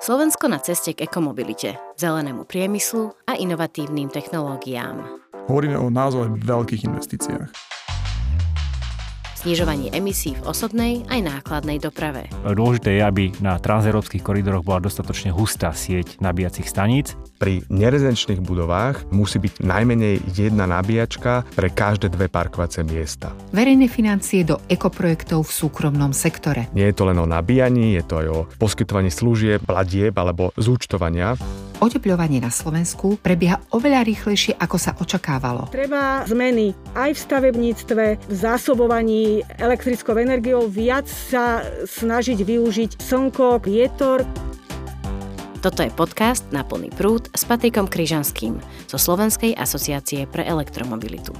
Slovensko na ceste k ekomobilite, zelenému priemyslu a inovatívnym technológiám. Hovoríme o naozaj veľkých investíciách znižovanie emisí v osobnej aj nákladnej doprave. Dôležité je, aby na transeurópskych koridoroch bola dostatočne hustá sieť nabíjacích staníc. Pri nerezidenčných budovách musí byť najmenej jedna nabíjačka pre každé dve parkovacie miesta. Verejné financie do ekoprojektov v súkromnom sektore. Nie je to len o nabíjaní, je to aj o poskytovaní služieb, platieb alebo zúčtovania. Oteplovanie na Slovensku prebieha oveľa rýchlejšie, ako sa očakávalo. Treba zmeny aj v stavebníctve, v zásobovaní elektrickou energiou, viac sa snažiť využiť slnko, vietor. Toto je podcast na plný prúd s Patrikom Kryžanským zo Slovenskej asociácie pre elektromobilitu.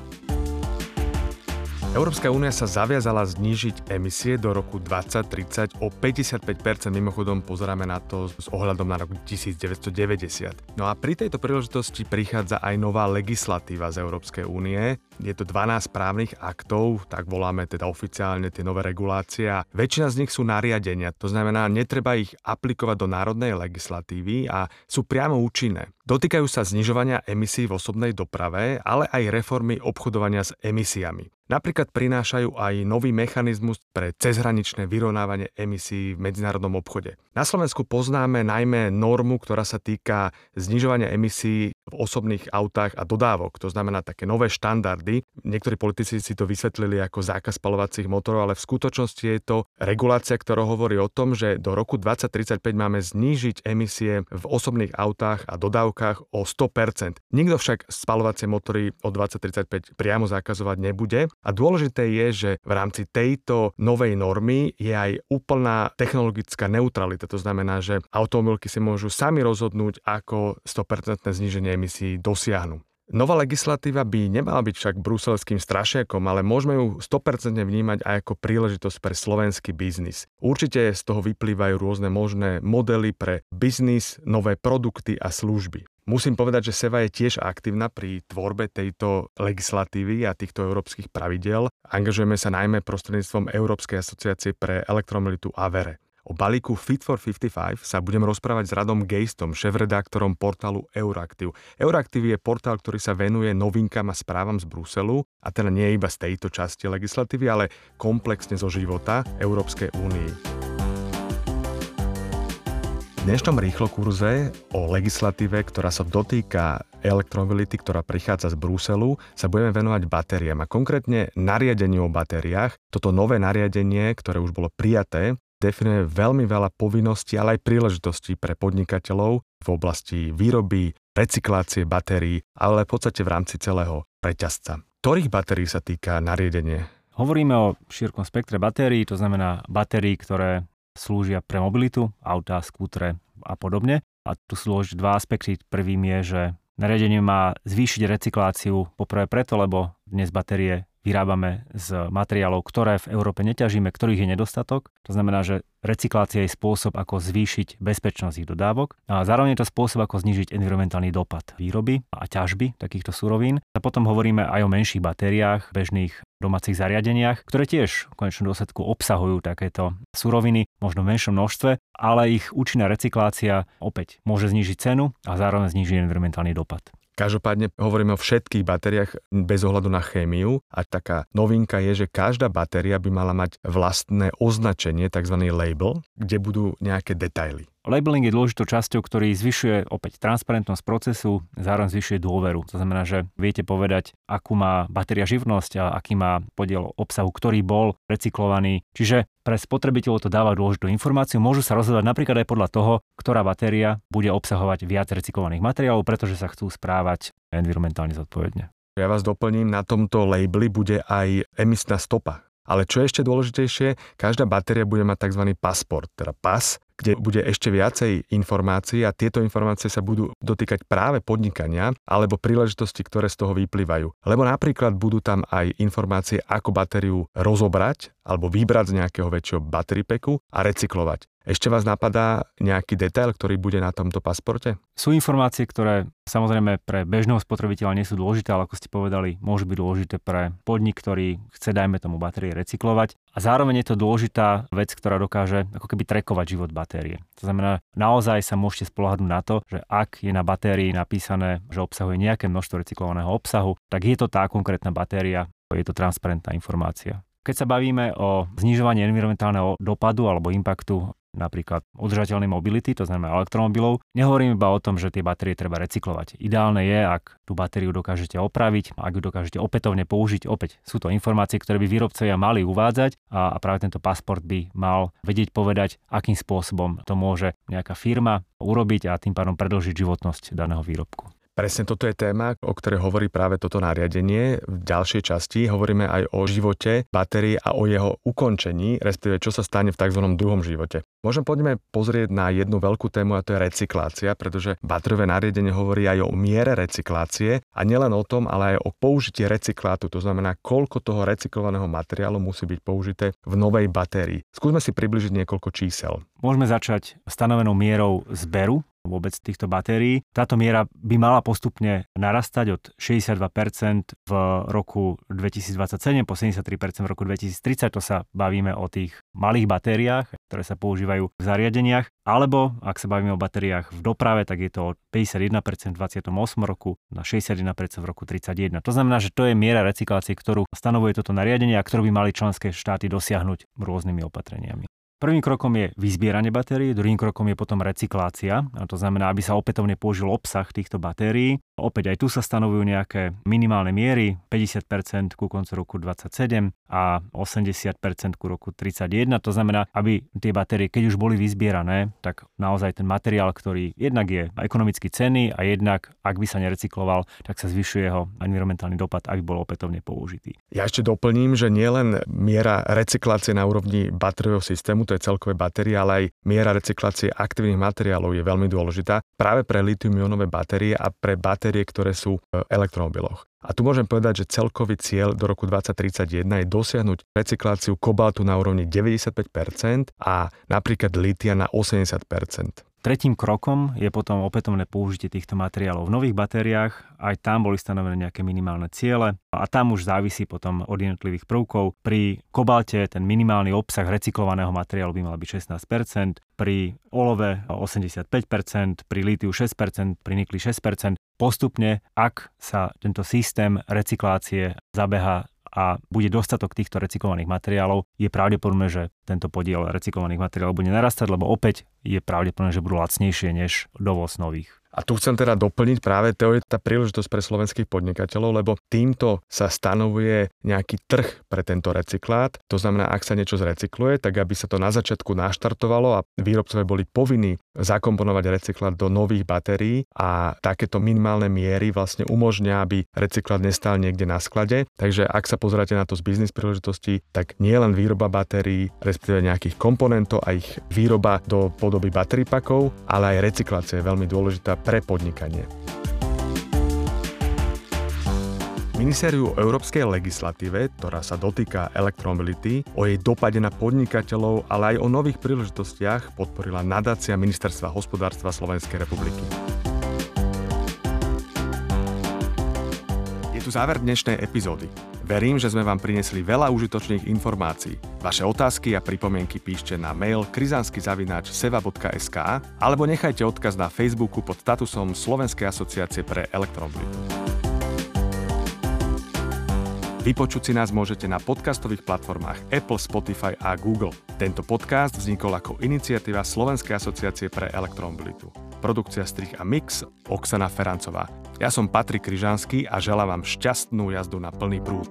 Európska únia sa zaviazala znížiť emisie do roku 2030 o 55%. Mimochodom pozeráme na to s ohľadom na rok 1990. No a pri tejto príležitosti prichádza aj nová legislatíva z Európskej únie. Je to 12 právnych aktov, tak voláme teda oficiálne tie nové regulácie a väčšina z nich sú nariadenia. To znamená, netreba ich aplikovať do národnej legislatívy a sú priamo účinné. Dotýkajú sa znižovania emisí v osobnej doprave, ale aj reformy obchodovania s emisiami. Napríklad prinášajú aj nový mechanizmus pre cezhraničné vyrovnávanie emisí v medzinárodnom obchode. Na Slovensku poznáme najmä normu, ktorá sa týka znižovania emisí v osobných autách a dodávok. To znamená také nové štandardy. Niektorí politici si to vysvetlili ako zákaz spalovacích motorov, ale v skutočnosti je to regulácia, ktorá hovorí o tom, že do roku 2035 máme znížiť emisie v osobných autách a dodávkach o 100%. Nikto však spalovacie motory o 2035 priamo zakazovať nebude, a dôležité je, že v rámci tejto novej normy je aj úplná technologická neutralita. To znamená, že automobilky si môžu sami rozhodnúť, ako 100% zníženie emisí dosiahnu. Nová legislatíva by nemala byť však bruselským strašiakom, ale môžeme ju 100% vnímať aj ako príležitosť pre slovenský biznis. Určite z toho vyplývajú rôzne možné modely pre biznis, nové produkty a služby. Musím povedať, že Seva je tiež aktívna pri tvorbe tejto legislatívy a týchto európskych pravidel. Angažujeme sa najmä prostredníctvom Európskej asociácie pre elektromobilitu AVERE. O balíku Fit for 55 sa budem rozprávať s Radom Gejstom, šéf-redaktorom portálu Euraktiv. Euraktiv je portál, ktorý sa venuje novinkám a správam z Bruselu, a teda nie iba z tejto časti legislatívy, ale komplexne zo života Európskej únii dnešnom rýchlo kurze o legislatíve, ktorá sa dotýka elektromobility, ktorá prichádza z Bruselu, sa budeme venovať batériám a konkrétne nariadeniu o batériách. Toto nové nariadenie, ktoré už bolo prijaté, definuje veľmi veľa povinností, ale aj príležitostí pre podnikateľov v oblasti výroby, recyklácie batérií, ale v podstate v rámci celého reťazca. Ktorých batérií sa týka nariadenie? Hovoríme o širkom spektre batérií, to znamená batérií, ktoré slúžia pre mobilitu, auta, skútre a podobne. A tu sú dôležité dva aspekty. Prvým je, že nariadenie má zvýšiť recykláciu poprvé preto, lebo dnes batérie vyrábame z materiálov, ktoré v Európe neťažíme, ktorých je nedostatok. To znamená, že recyklácia je spôsob, ako zvýšiť bezpečnosť ich dodávok a zároveň je to spôsob, ako znižiť environmentálny dopad výroby a ťažby takýchto surovín. A potom hovoríme aj o menších batériách, bežných domácich zariadeniach, ktoré tiež v konečnom dôsledku obsahujú takéto suroviny, možno v menšom množstve, ale ich účinná recyklácia opäť môže znížiť cenu a zároveň znížiť environmentálny dopad. Každopádne hovoríme o všetkých batériách bez ohľadu na chémiu a taká novinka je, že každá batéria by mala mať vlastné označenie, tzv. label, kde budú nejaké detaily. Labeling je dôležitou časťou, ktorý zvyšuje opäť transparentnosť procesu, zároveň zvyšuje dôveru. To znamená, že viete povedať, akú má batéria živnosť a aký má podiel obsahu, ktorý bol recyklovaný. Čiže pre spotrebiteľov to dáva dôležitú informáciu. Môžu sa rozhodovať napríklad aj podľa toho, ktorá batéria bude obsahovať viac recyklovaných materiálov, pretože sa chcú správať environmentálne zodpovedne. Ja vás doplním, na tomto labeli bude aj emisná stopa. Ale čo je ešte dôležitejšie, každá batéria bude mať tzv. pasport, teda pas, kde bude ešte viacej informácií a tieto informácie sa budú dotýkať práve podnikania alebo príležitosti, ktoré z toho vyplývajú. Lebo napríklad budú tam aj informácie, ako batériu rozobrať alebo vybrať z nejakého väčšieho bateripeku a recyklovať. Ešte vás napadá nejaký detail, ktorý bude na tomto pasporte? Sú informácie, ktoré samozrejme pre bežného spotrebiteľa nie sú dôležité, ale ako ste povedali, môžu byť dôležité pre podnik, ktorý chce, dajme tomu, batérie recyklovať a zároveň je to dôležitá vec, ktorá dokáže ako keby trekovať život batérie. To znamená, naozaj sa môžete spolahnuť na to, že ak je na batérii napísané, že obsahuje nejaké množstvo recyklovaného obsahu, tak je to tá konkrétna batéria, je to transparentná informácia. Keď sa bavíme o znižovaní environmentálneho dopadu alebo impaktu napríklad udržateľnej mobility, to znamená elektromobilov. Nehovorím iba o tom, že tie batérie treba recyklovať. Ideálne je, ak tú batériu dokážete opraviť, ak ju dokážete opätovne použiť. Opäť sú to informácie, ktoré by výrobcovia mali uvádzať a, a práve tento pasport by mal vedieť povedať, akým spôsobom to môže nejaká firma urobiť a tým pádom predlžiť životnosť daného výrobku. Presne toto je téma, o ktorej hovorí práve toto nariadenie. V ďalšej časti hovoríme aj o živote batérie a o jeho ukončení, respektíve čo sa stane v tzv. druhom živote. Môžem poďme pozrieť na jednu veľkú tému a to je recyklácia, pretože batériové nariadenie hovorí aj o miere recyklácie a nielen o tom, ale aj o použití recyklátu, to znamená, koľko toho recyklovaného materiálu musí byť použité v novej batérii. Skúsme si približiť niekoľko čísel. Môžeme začať stanovenou mierou zberu vôbec týchto batérií. Táto miera by mala postupne narastať od 62% v roku 2027 po 73% v roku 2030. To sa bavíme o tých malých batériách, ktoré sa používajú v zariadeniach. Alebo ak sa bavíme o batériách v doprave, tak je to od 51% v 28 roku na 61% v roku 31. To znamená, že to je miera recyklácie, ktorú stanovuje toto nariadenie a ktorú by mali členské štáty dosiahnuť rôznymi opatreniami. Prvým krokom je vyzbieranie batérií, druhým krokom je potom recyklácia, a to znamená, aby sa opätovne použil obsah týchto batérií. Opäť aj tu sa stanovujú nejaké minimálne miery, 50% ku koncu roku 27 a 80% ku roku 31. To znamená, aby tie batérie, keď už boli vyzbierané, tak naozaj ten materiál, ktorý jednak je ekonomicky cenný a jednak, ak by sa nerecykloval, tak sa zvyšuje jeho environmentálny dopad, aby bol opätovne použitý. Ja ešte doplním, že nielen miera recyklácie na úrovni batériového systému, to je celkové batérie, ale aj miera recyklácie aktívnych materiálov je veľmi dôležitá práve pre litium-ionové batérie a pre batérie, ktoré sú v elektromobiloch. A tu môžem povedať, že celkový cieľ do roku 2031 je dosiahnuť recykláciu kobaltu na úrovni 95% a napríklad litia na 80%. Tretím krokom je potom opätovné použitie týchto materiálov v nových batériách. Aj tam boli stanovené nejaké minimálne ciele a tam už závisí potom od jednotlivých prvkov. Pri kobalte ten minimálny obsah recyklovaného materiálu by mal byť 16%, pri olove 85%, pri lítiu 6%, pri nikli 6%. Postupne, ak sa tento systém recyklácie zabeha a bude dostatok týchto recyklovaných materiálov, je pravdepodobné, že tento podiel recyklovaných materiálov bude narastať, lebo opäť je pravdepodobné, že budú lacnejšie než dovoz nových. A tu chcem teda doplniť práve to je tá príležitosť pre slovenských podnikateľov, lebo týmto sa stanovuje nejaký trh pre tento recyklát. To znamená, ak sa niečo zrecykluje, tak aby sa to na začiatku naštartovalo a výrobcovia boli povinní zakomponovať recyklát do nových batérií a takéto minimálne miery vlastne umožňa, aby recyklát nestal niekde na sklade. Takže ak sa pozeráte na to z biznis príležitosti, tak nie len výroba batérií, respektíve nejakých komponentov a ich výroba do podoby batérií pakov, ale aj recyklácia je veľmi dôležitá pre podnikanie. Ministériu o európskej legislatíve, ktorá sa dotýka elektromobility, o jej dopade na podnikateľov, ale aj o nových príležitostiach podporila nadácia Ministerstva hospodárstva Slovenskej republiky. Záver dnešnej epizódy. Verím, že sme vám prinesli veľa užitočných informácií. Vaše otázky a pripomienky píšte na mail krizanskyzavináč.seva.sk alebo nechajte odkaz na Facebooku pod statusom Slovenskej asociácie pre elektromobilitu. Vypočuť si nás môžete na podcastových platformách Apple, Spotify a Google. Tento podcast vznikol ako iniciatíva Slovenskej asociácie pre elektromobilitu. Produkcia strich a mix Oksana Ferancová. Ja som Patrik Kryžanský a želám vám šťastnú jazdu na plný prúd.